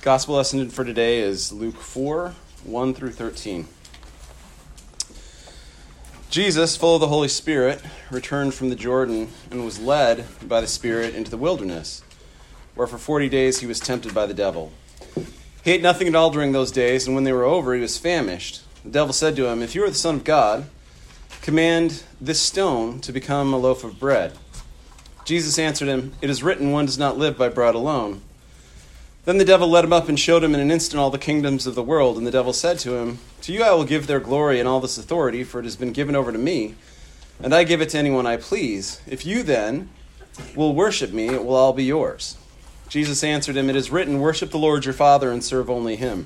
Gospel lesson for today is Luke 4 1 through 13. Jesus, full of the Holy Spirit, returned from the Jordan and was led by the Spirit into the wilderness, where for 40 days he was tempted by the devil. He ate nothing at all during those days, and when they were over, he was famished. The devil said to him, If you are the Son of God, command this stone to become a loaf of bread. Jesus answered him, It is written, one does not live by bread alone. Then the devil led him up and showed him in an instant all the kingdoms of the world. And the devil said to him, To you I will give their glory and all this authority, for it has been given over to me, and I give it to anyone I please. If you then will worship me, it will all be yours. Jesus answered him, It is written, Worship the Lord your Father and serve only him.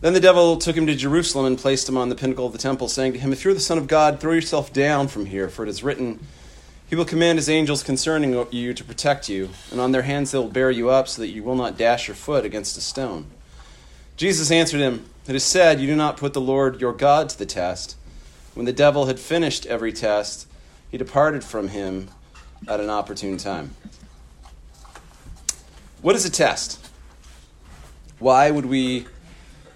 Then the devil took him to Jerusalem and placed him on the pinnacle of the temple, saying to him, If you're the Son of God, throw yourself down from here, for it is written, he will command his angels concerning you to protect you, and on their hands they will bear you up so that you will not dash your foot against a stone. Jesus answered him, It is said, You do not put the Lord your God to the test. When the devil had finished every test, he departed from him at an opportune time. What is a test? Why would we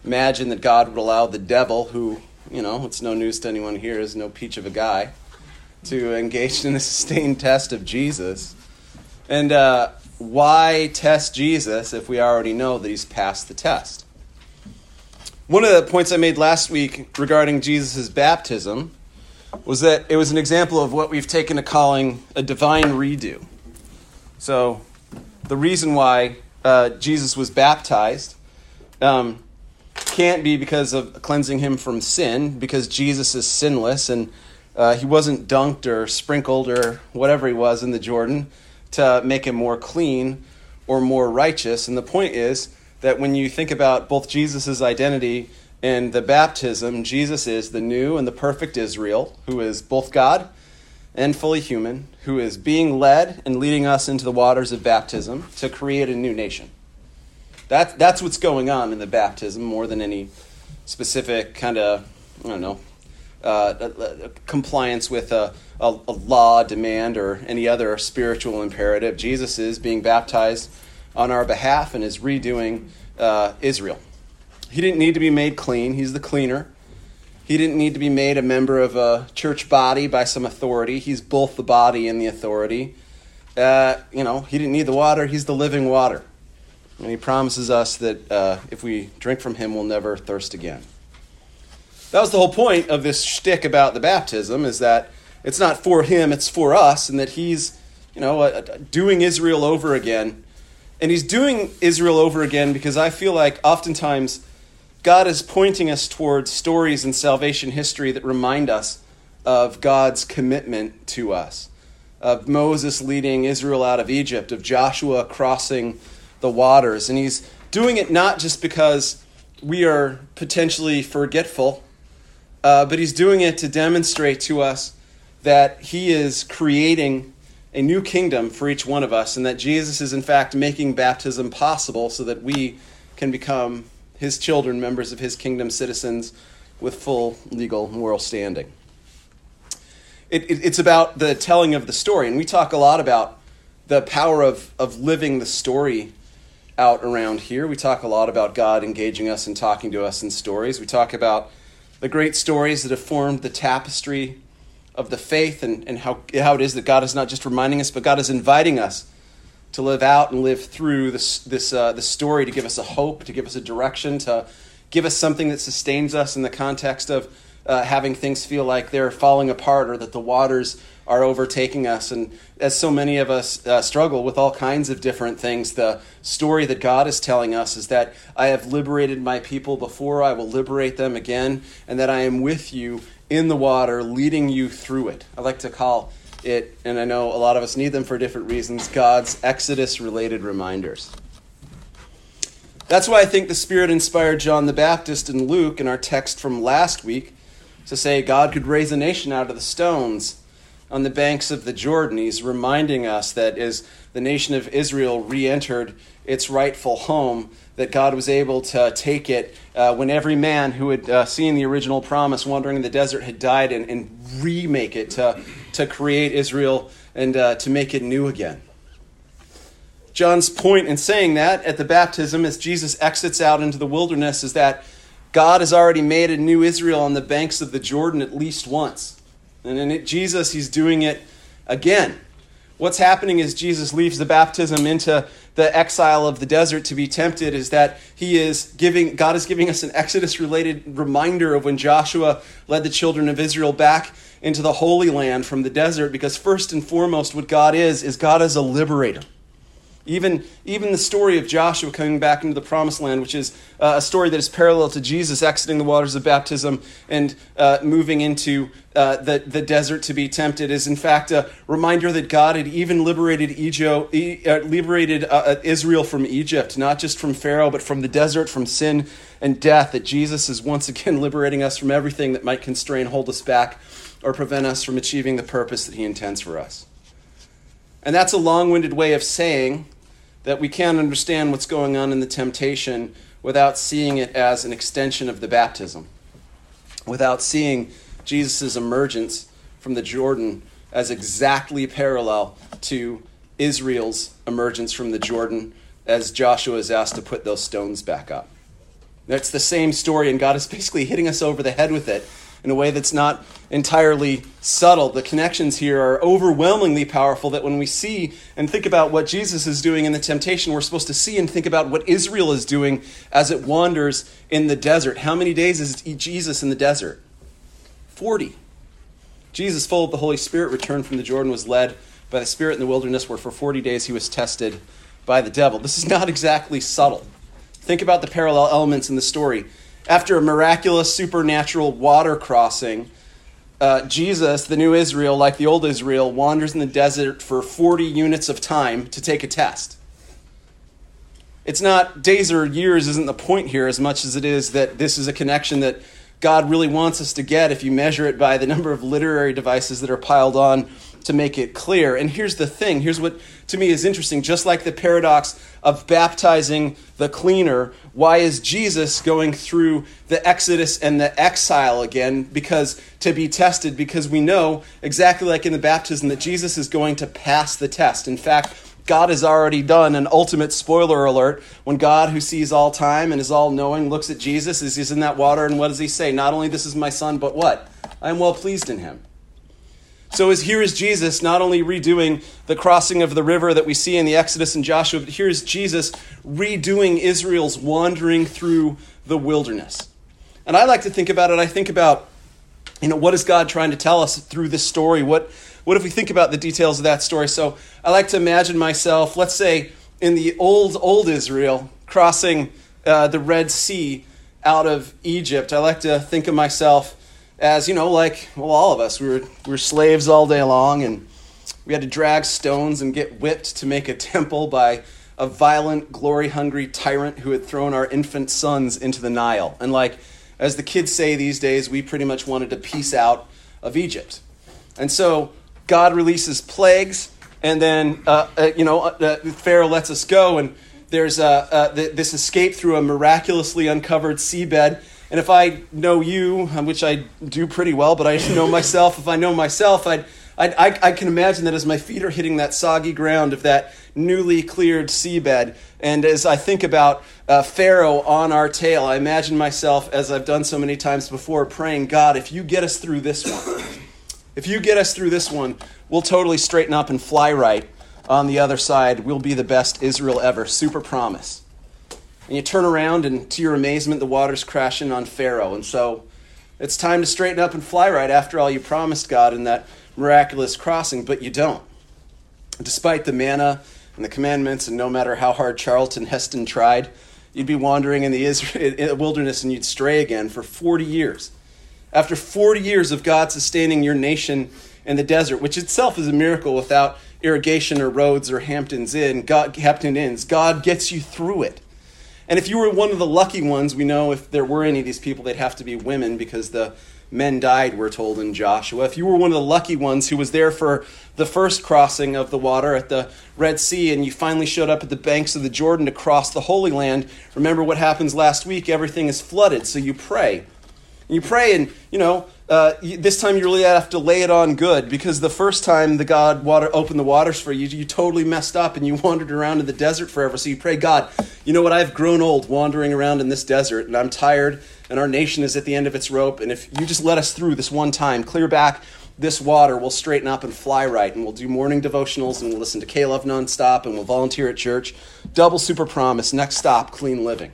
imagine that God would allow the devil, who, you know, it's no news to anyone here, is no peach of a guy, to engage in the sustained test of Jesus. And uh, why test Jesus if we already know that he's passed the test? One of the points I made last week regarding Jesus' baptism was that it was an example of what we've taken to calling a divine redo. So, the reason why uh, Jesus was baptized um, can't be because of cleansing him from sin, because Jesus is sinless and uh, he wasn't dunked or sprinkled or whatever he was in the Jordan to make him more clean or more righteous. And the point is that when you think about both Jesus' identity and the baptism, Jesus is the new and the perfect Israel, who is both God and fully human, who is being led and leading us into the waters of baptism to create a new nation. That, that's what's going on in the baptism more than any specific kind of, I don't know, uh, compliance with a, a, a, law demand or any other spiritual imperative. Jesus is being baptized on our behalf and is redoing uh, Israel. He didn't need to be made clean, he's the cleaner. He didn't need to be made a member of a church body by some authority. He's both the body and the authority. Uh, you know, he didn't need the water, he's the living water. And he promises us that uh, if we drink from him, we'll never thirst again. That was the whole point of this shtick about the baptism, is that it's not for him, it's for us, and that he's, you know, uh, doing Israel over again. And he's doing Israel over again because I feel like oftentimes God is pointing us towards stories in salvation history that remind us of God's commitment to us, of Moses leading Israel out of Egypt, of Joshua crossing the waters. And he's doing it not just because we are potentially forgetful uh, but he's doing it to demonstrate to us that he is creating a new kingdom for each one of us, and that Jesus is, in fact, making baptism possible so that we can become his children, members of his kingdom, citizens with full legal moral standing. It, it, it's about the telling of the story, and we talk a lot about the power of, of living the story out around here. We talk a lot about God engaging us and talking to us in stories. We talk about the great stories that have formed the tapestry of the faith and, and how, how it is that God is not just reminding us, but God is inviting us to live out and live through this, this, uh, this story to give us a hope, to give us a direction, to give us something that sustains us in the context of uh, having things feel like they're falling apart or that the waters are overtaking us. And as so many of us uh, struggle with all kinds of different things, the story that God is telling us is that I have liberated my people before, I will liberate them again, and that I am with you in the water, leading you through it. I like to call it, and I know a lot of us need them for different reasons, God's Exodus related reminders. That's why I think the Spirit inspired John the Baptist and Luke in our text from last week to say God could raise a nation out of the stones on the banks of the Jordan. He's reminding us that as the nation of Israel re entered its rightful home, that God was able to take it uh, when every man who had uh, seen the original promise wandering in the desert had died and, and remake it to, to create Israel and uh, to make it new again. John's point in saying that at the baptism, as Jesus exits out into the wilderness, is that God has already made a new Israel on the banks of the Jordan at least once. And in it, Jesus, he's doing it again. What's happening as Jesus leaves the baptism into the exile of the desert to be tempted is that he is giving God is giving us an Exodus related reminder of when Joshua led the children of Israel back into the Holy Land from the desert because first and foremost what God is is God is a liberator. Even, even the story of Joshua coming back into the promised land, which is uh, a story that is parallel to Jesus exiting the waters of baptism and uh, moving into uh, the, the desert to be tempted, is in fact a reminder that God had even liberated, Egypt, uh, liberated uh, uh, Israel from Egypt, not just from Pharaoh, but from the desert, from sin and death. That Jesus is once again liberating us from everything that might constrain, hold us back, or prevent us from achieving the purpose that He intends for us. And that's a long winded way of saying that we can't understand what's going on in the temptation without seeing it as an extension of the baptism, without seeing Jesus' emergence from the Jordan as exactly parallel to Israel's emergence from the Jordan as Joshua is asked to put those stones back up. That's the same story, and God is basically hitting us over the head with it in a way that's not entirely subtle. The connections here are overwhelmingly powerful that when we see and think about what Jesus is doing in the temptation, we're supposed to see and think about what Israel is doing as it wanders in the desert. How many days is Jesus in the desert? 40. Jesus, full of the Holy Spirit, returned from the Jordan, was led by the Spirit in the wilderness, where for 40 days he was tested by the devil. This is not exactly subtle. Think about the parallel elements in the story after a miraculous supernatural water crossing, uh, Jesus, the new Israel, like the old Israel, wanders in the desert for 40 units of time to take a test. It's not days or years, isn't the point here, as much as it is that this is a connection that God really wants us to get if you measure it by the number of literary devices that are piled on to make it clear. And here's the thing here's what to me is interesting. Just like the paradox of baptizing the cleaner, why is Jesus going through the exodus and the exile again? Because to be tested, because we know exactly like in the baptism that Jesus is going to pass the test. In fact, God has already done an ultimate spoiler alert. When God, who sees all time and is all knowing, looks at Jesus as he's in that water, and what does he say? Not only this is my son, but what? I am well pleased in him. So as here is Jesus not only redoing the crossing of the river that we see in the Exodus and Joshua, but here is Jesus redoing Israel's wandering through the wilderness. And I like to think about it, I think about, you know, what is God trying to tell us through this story? What what if we think about the details of that story? So I like to imagine myself, let's say, in the old, old Israel, crossing uh, the Red Sea out of Egypt. I like to think of myself as you know, like well, all of us, we were we were slaves all day long, and we had to drag stones and get whipped to make a temple by a violent, glory-hungry tyrant who had thrown our infant sons into the Nile. And like as the kids say these days, we pretty much wanted to peace out of Egypt. And so God releases plagues, and then uh, uh, you know uh, Pharaoh lets us go, and there's uh, uh, this escape through a miraculously uncovered seabed and if I know you, which I do pretty well, but I know myself, if I know myself, I'd, I'd, I, I can imagine that as my feet are hitting that soggy ground of that newly cleared seabed, and as I think about uh, Pharaoh on our tail, I imagine myself, as I've done so many times before, praying, God, if you get us through this one, if you get us through this one, we'll totally straighten up and fly right on the other side. We'll be the best Israel ever. Super promise. And you turn around, and to your amazement, the water's crashing on Pharaoh. And so it's time to straighten up and fly right after all you promised God in that miraculous crossing, but you don't. Despite the manna and the commandments, and no matter how hard Charlton Heston tried, you'd be wandering in the, wilderness and you'd stray again for 40 years. After 40 years of God sustaining your nation in the desert, which itself is a miracle without irrigation or roads or Hamptons Inn, God, Hampton Inns, God gets you through it. And if you were one of the lucky ones, we know if there were any of these people, they'd have to be women because the men died, we're told in Joshua. If you were one of the lucky ones who was there for the first crossing of the water at the Red Sea and you finally showed up at the banks of the Jordan to cross the Holy Land, remember what happens last week? Everything is flooded, so you pray. And you pray, and, you know, uh, this time you really have to lay it on good because the first time the God water opened the waters for you, you totally messed up and you wandered around in the desert forever. So you pray, God, you know what? I've grown old wandering around in this desert and I'm tired and our nation is at the end of its rope. And if you just let us through this one time, clear back this water, we'll straighten up and fly right. And we'll do morning devotionals and we'll listen to K-Love nonstop and we'll volunteer at church. Double super promise. Next stop, clean living.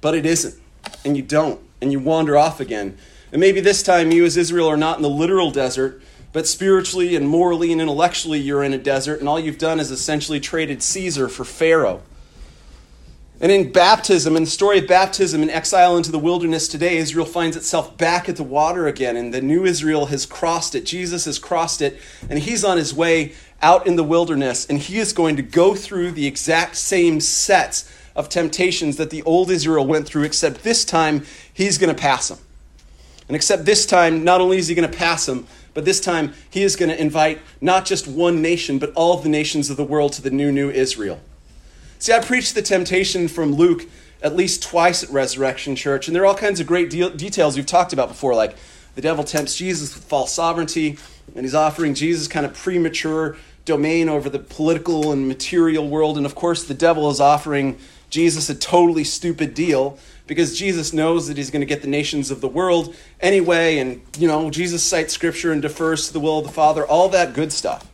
But it isn't. And you don't. And you wander off again and maybe this time you, as Israel, are not in the literal desert, but spiritually and morally and intellectually you're in a desert, and all you've done is essentially traded Caesar for Pharaoh. And in baptism, in the story of baptism and exile into the wilderness today, Israel finds itself back at the water again, and the new Israel has crossed it. Jesus has crossed it, and he's on his way out in the wilderness, and he is going to go through the exact same sets of temptations that the old Israel went through, except this time he's going to pass them. And except this time, not only is he going to pass them, but this time he is going to invite not just one nation, but all the nations of the world to the new, new Israel. See, I preached the temptation from Luke at least twice at Resurrection Church, and there are all kinds of great de- details we've talked about before, like the devil tempts Jesus with false sovereignty, and he's offering Jesus kind of premature domain over the political and material world. And of course, the devil is offering Jesus a totally stupid deal because Jesus knows that he's going to get the nations of the world anyway. And, you know, Jesus cites scripture and defers to the will of the Father, all that good stuff.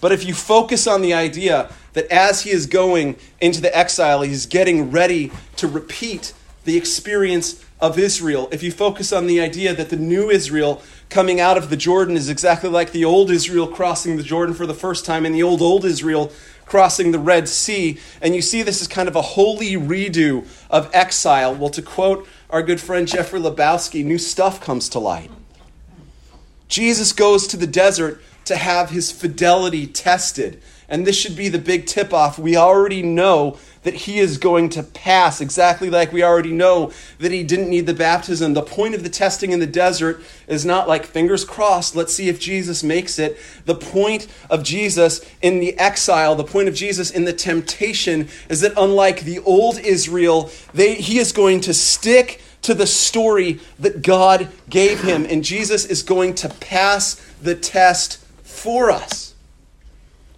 But if you focus on the idea that as he is going into the exile, he's getting ready to repeat the experience of Israel, if you focus on the idea that the new Israel coming out of the Jordan is exactly like the old Israel crossing the Jordan for the first time, and the old, old Israel crossing the Red Sea. And you see this as kind of a holy redo of exile. Well, to quote our good friend Jeffrey Lebowski, new stuff comes to light. Jesus goes to the desert to have his fidelity tested. And this should be the big tip off. We already know that he is going to pass, exactly like we already know that he didn't need the baptism. The point of the testing in the desert is not like fingers crossed, let's see if Jesus makes it. The point of Jesus in the exile, the point of Jesus in the temptation is that unlike the old Israel, they, he is going to stick to the story that God gave him, and Jesus is going to pass the test for us.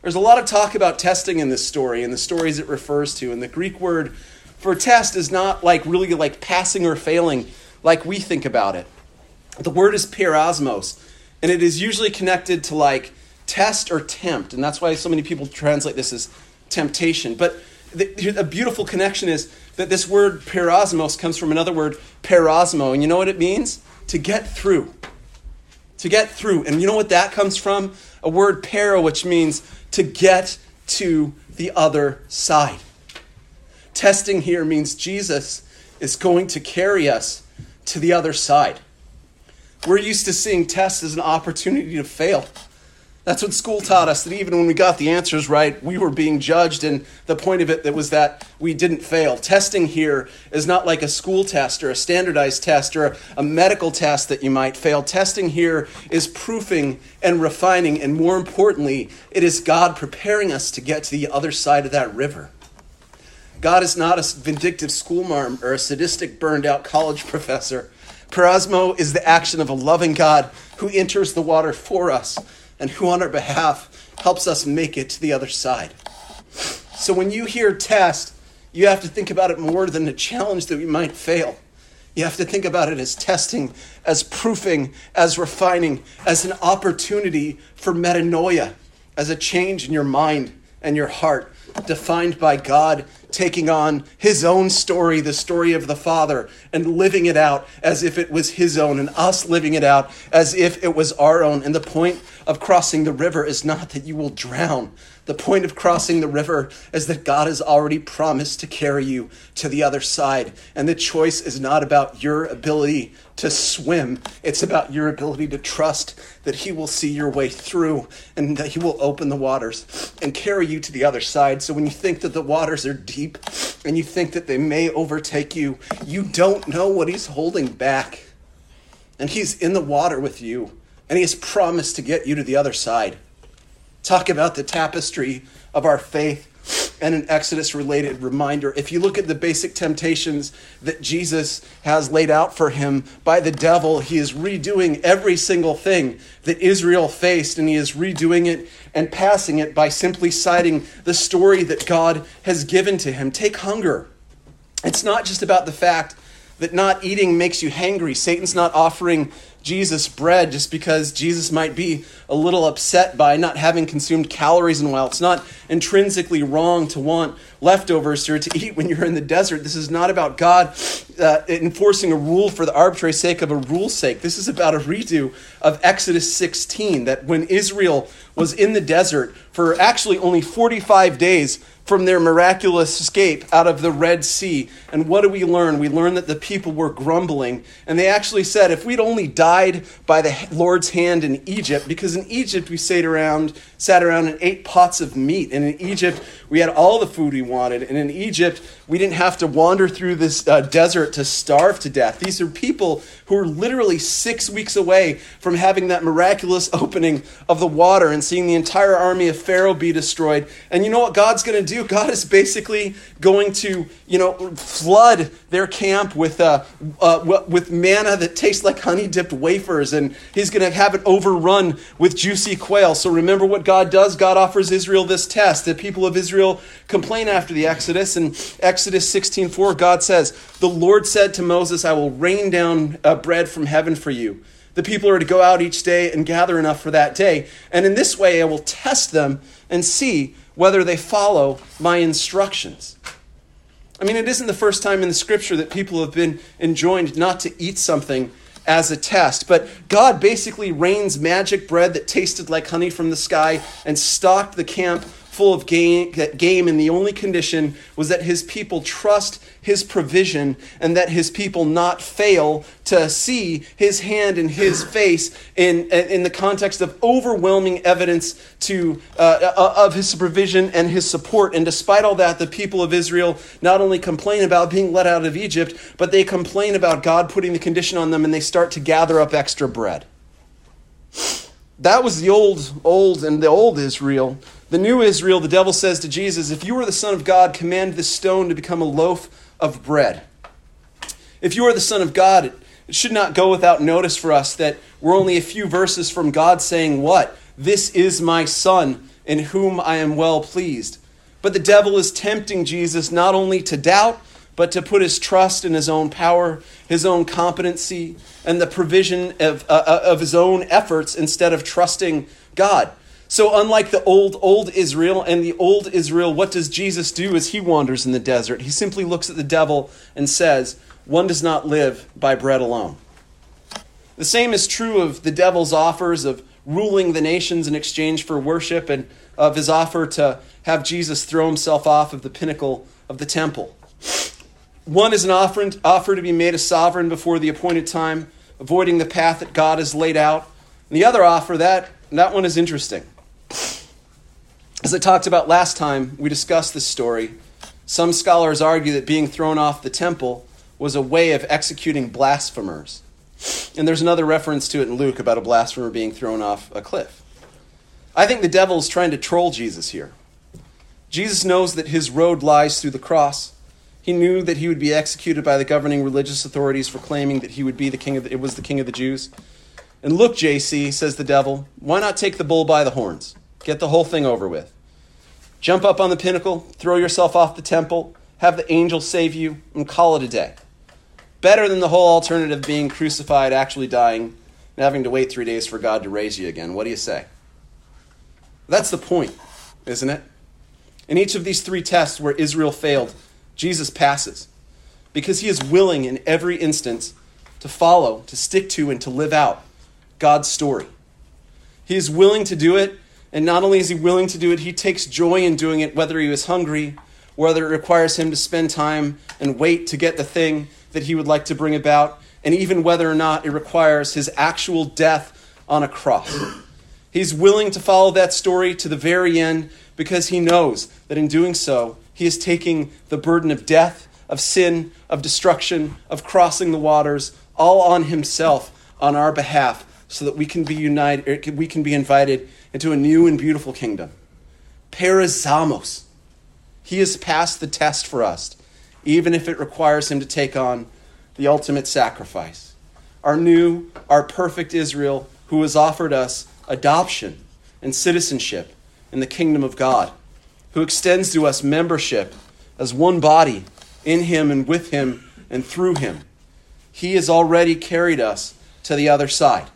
There's a lot of talk about testing in this story and the stories it refers to. And the Greek word for test is not like really like passing or failing like we think about it. The word is peirasmos, and it is usually connected to like test or tempt. And that's why so many people translate this as temptation. But the, a beautiful connection is that this word peirasmos comes from another word, peirasmo. And you know what it means? To get through. To get through. And you know what that comes from? A word para, which means to get to the other side. Testing here means Jesus is going to carry us to the other side. We're used to seeing tests as an opportunity to fail. That's what school taught us, that even when we got the answers right, we were being judged, and the point of it that was that we didn't fail. Testing here is not like a school test or a standardized test or a medical test that you might fail. Testing here is proofing and refining, and more importantly, it is God preparing us to get to the other side of that river. God is not a vindictive schoolmarm or a sadistic, burned out college professor. Peirasmo is the action of a loving God who enters the water for us and who on our behalf helps us make it to the other side. So when you hear test, you have to think about it more than a challenge that we might fail. You have to think about it as testing, as proofing, as refining, as an opportunity for metanoia, as a change in your mind and your heart, defined by God taking on his own story, the story of the Father, and living it out as if it was his own, and us living it out as if it was our own. And the point of crossing the river is not that you will drown. The point of crossing the river is that God has already promised to carry you to the other side. And the choice is not about your ability to swim, it's about your ability to trust that He will see your way through and that He will open the waters and carry you to the other side. So when you think that the waters are deep and you think that they may overtake you, you don't know what He's holding back. And He's in the water with you, and He has promised to get you to the other side. Talk about the tapestry of our faith. and an Exodus related reminder. If you look at the basic temptations that Jesus has laid out for him by the devil, he is redoing every single thing that Israel faced, and he is redoing it and passing it by simply citing the story that God has given to him. Take hunger. It's not just about the fact that not eating makes you hangry. Satan's not offering Jesus bread just because Jesus might be a little upset by not having consumed calories in a while. It's not intrinsically wrong to want leftovers or to eat when you're in the desert. This is not about God uh, enforcing a rule for the arbitrary sake of a rule's sake. This is about a redo of Exodus 16 that when Israel was in the desert for actually only 45 days, from their miraculous escape out of the Red Sea. And what do we learn? We learn that the people were grumbling. And they actually said, if we'd only died by the Lord's hand in Egypt, because in Egypt we sat around, sat around and ate pots of meat. And in Egypt we had all the food we wanted. And in Egypt we didn't have to wander through this uh, desert to starve to death. These are people who are literally six weeks away from having that miraculous opening of the water and seeing the entire army of Pharaoh be destroyed. And you know what God's going to do? God is basically going to, you know, flood their camp with, uh, uh, with manna that tastes like honey dipped wafers, and He's going to have it overrun with juicy quail. So remember what God does? God offers Israel this test. The people of Israel complain after the Exodus. In Exodus 16 4, God says, The Lord said to Moses, I will rain down uh, bread from heaven for you. The people are to go out each day and gather enough for that day. And in this way, I will test them and see whether they follow my instructions. I mean, it isn't the first time in the scripture that people have been enjoined not to eat something as a test. But God basically rains magic bread that tasted like honey from the sky and stocked the camp full of game, game, and the only condition was that his people trust his provision and that his people not fail to see his hand and his face in, in the context of overwhelming evidence to, uh, uh, of his provision and his support. And despite all that, the people of Israel not only complain about being let out of Egypt, but they complain about God putting the condition on them and they start to gather up extra bread. That was the old, old, and the old Israel. The new Israel, the devil says to Jesus, If you are the Son of God, command this stone to become a loaf of bread. If you are the Son of God, it should not go without notice for us that we're only a few verses from God saying, What? This is my Son, in whom I am well pleased. But the devil is tempting Jesus not only to doubt, but to put his trust in his own power, his own competency, and the provision of, uh, uh of his own efforts instead of trusting God. So, unlike the old, old Israel and the old Israel, what does Jesus do as he wanders in the desert? He simply looks at the devil and says, One does not live by bread alone. The same is true of the devil's offers of ruling the nations in exchange for worship and of his offer to have Jesus throw himself off of the pinnacle of the temple. One is an offer, to be made a sovereign before the appointed time, avoiding the path that God has laid out. And the other offer, that, that one is interesting. As I talked about last time, we discussed this story. Some scholars argue that being thrown off the temple was a way of executing blasphemers. And there's another reference to it in Luke about a blasphemer being thrown off a cliff. I think the devil's trying to troll Jesus here. Jesus knows that his road lies through the cross. He knew that he would be executed by the governing religious authorities for claiming that he would be the king of the, it was the king of the Jews. And look, JC, says the devil, why not take the bull by the horns? Get the whole thing over with. Jump up on the pinnacle, throw yourself off the temple, have the angel save you, and call it a day. Better than the whole alternative being crucified, actually dying, and having to wait three days for God to raise you again. What do you say? That's the point, isn't it? In each of these three tests where Israel failed, Jesus passes because he is willing in every instance to follow, to stick to, and to live out God's story. He is willing to do it and not only is he willing to do it, he takes joy in doing it, whether he was hungry, whether it requires him to spend time and wait to get the thing that he would like to bring about, and even whether or not it requires his actual death on a cross. He's willing to follow that story to the very end because he knows that in doing so, he is taking the burden of death, of sin, of destruction, of crossing the waters, all on himself on our behalf so that we can be united, we can be invited into a new and beautiful kingdom. Peirasmos. He has passed the test for us, even if it requires him to take on the ultimate sacrifice. Our new, our perfect Israel, who has offered us adoption and citizenship in the kingdom of God, who extends to us membership as one body in him and with him and through him. He has already carried us to the other side.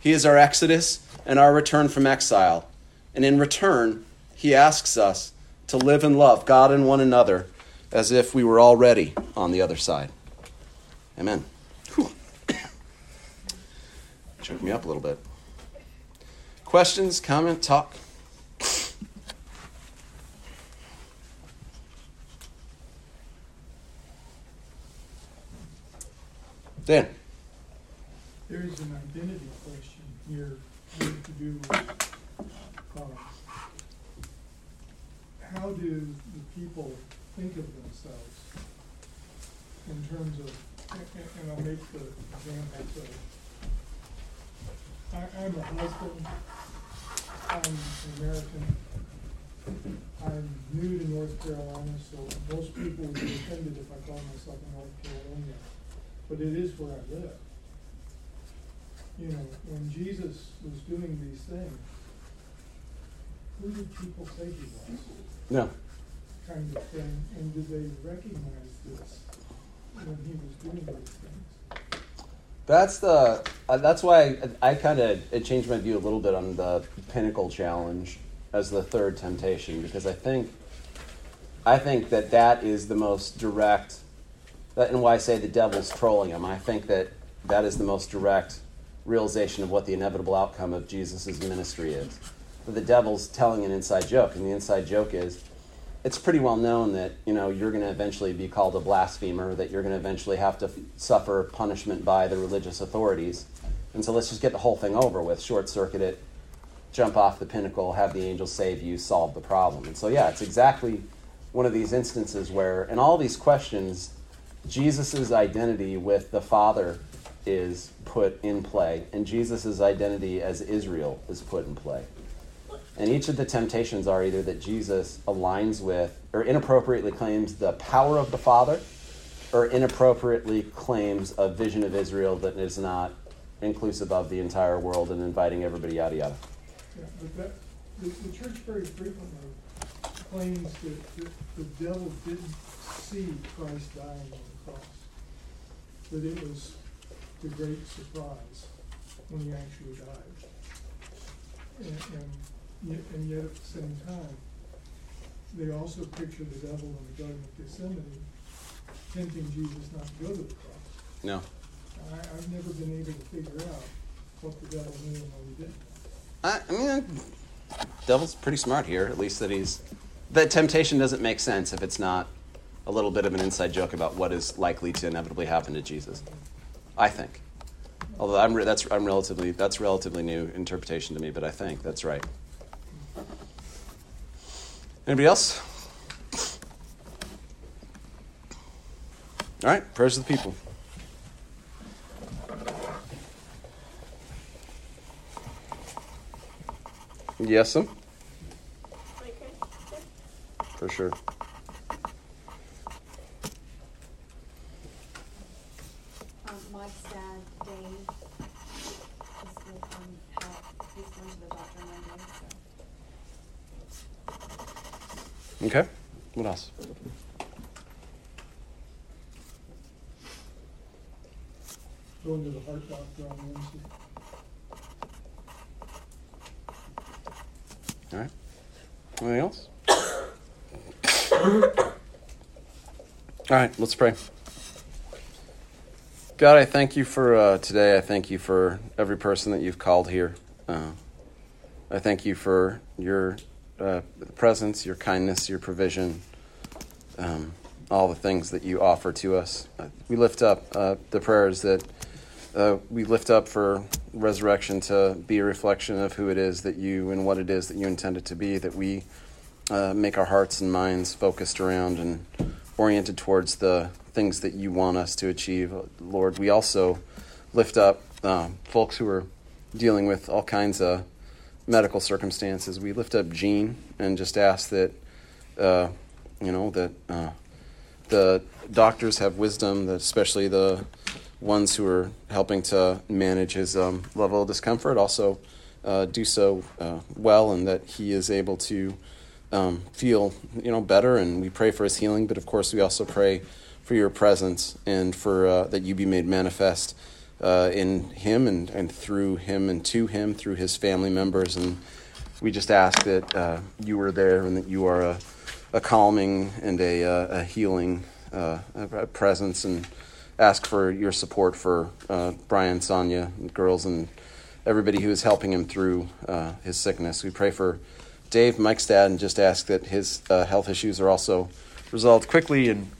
He is our exodus and our return from exile. And in return, he asks us to live and love God and one another as if we were already on the other side. Amen. Choke me up a little bit. Questions, comment, talk? Dan. There's an identity question here do with how do the people think of themselves in terms of, and, and I'll make the example of, I, I'm a husband, I'm an American, I'm new to North Carolina, so most people would be offended if I called myself a North Carolinian, but it is where I live you know, when Jesus was doing these things, who did people say he was? No. Kind of thing, and did they recognize this when he was doing these things? That's the. Uh, that's why I, I kind of changed my view a little bit on the pinnacle challenge as the third temptation because I think, I think that that is the most direct. That, and why I say the devil's trolling him. I think that that is the most direct realization of what the inevitable outcome of Jesus' ministry is. But the devil's telling an inside joke, and the inside joke is it's pretty well known that you know you're going to eventually be called a blasphemer, that you're going to eventually have to f- suffer punishment by the religious authorities, and so let's just get the whole thing over with, short circuit it, jump off the pinnacle, have the angels save you, solve the problem. And so yeah, it's exactly one of these instances where, in all these questions, Jesus' identity with the Father is put in play, and Jesus' identity as Israel is put in play. And each of the temptations are either that Jesus aligns with or inappropriately claims the power of the Father, or inappropriately claims a vision of Israel that is not inclusive of the entire world and inviting everybody yada yada. Yeah, but that, the, the church very frequently claims that the, the devil didn't see Christ dying on the cross, that it was the great surprise when he actually died. And, and, yet, and yet at the same time, they also picture the devil in the Garden of Gethsemane tempting Jesus not to go to the cross. No. I, I've never been able to figure out what the devil knew and what he didn't. I, I mean, devil's pretty smart here, at least that he's. That temptation doesn't make sense if it's not a little bit of an inside joke about what is likely to inevitably happen to Jesus. I think. Although I'm re- that's I'm relatively that's relatively new interpretation to me, but I think that's right. Anybody else? All right, prayers of the people. Yes, sir. For sure. Um, Mike's dad, Dave, is with, um, help, he's going to the doctor Monday, so. Okay. What else? Going to the heart doctor on Wednesday. All right. Anything else? All right, let's pray. God, I thank you for uh, today. I thank you for every person that you've called here. Uh, I thank you for your uh, presence, your kindness, your provision, um, all the things that you offer to us. Uh, we lift up uh, the prayers that uh, we lift up for resurrection to be a reflection of who it is that you and what it is that you intend it to be, that we uh, make our hearts and minds focused around and oriented towards the things that you want us to achieve. Lord, we also lift up uh, folks who are dealing with all kinds of medical circumstances. We lift up Jean and just ask that uh, you know that uh, the doctors have wisdom, that especially the ones who are helping to manage his um, level of discomfort also uh, do so uh, well, and that he is able to um, feel you know better. And we pray for his healing, but of course we also pray for your presence and for uh, that you be made manifest uh, in him and, and through him and to him through his family members. And we just ask that uh, you are there and that you are a, a calming and a, uh, a healing uh, a presence and ask for your support for uh, Brian, Sonia, girls, and everybody who is helping him through his sickness. We pray for Dave, Mike's dad, and just ask that his health issues are also resolved quickly and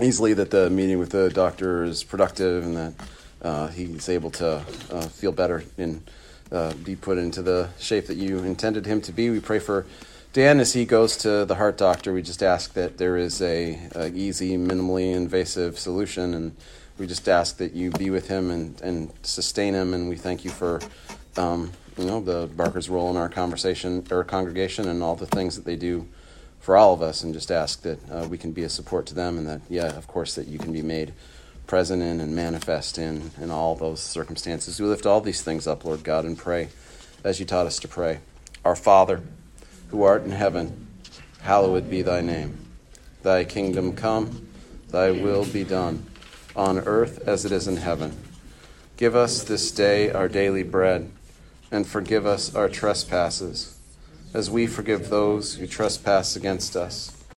easily, that the meeting with the doctor is productive and that uh, he's able to uh, feel better and uh, be put into the shape that you intended him to be. We pray for Dan as he goes to the heart doctor. We just ask that there is a, a easy, minimally invasive solution, and we just ask that you be with him and, and sustain him. And we thank you for um, you know the Barker's role in our conversation or congregation and all the things that they do for all of us, and just ask that uh, we can be a support to them, and that yeah, of course, that you can be made present in and manifest in in all those circumstances. We lift all these things up, Lord God, and pray as you taught us to pray. Our Father, who art in heaven, hallowed be thy name. Thy kingdom come, thy will be done, on earth as it is in heaven. Give us this day our daily bread, and forgive us our trespasses, as we forgive those who trespass against us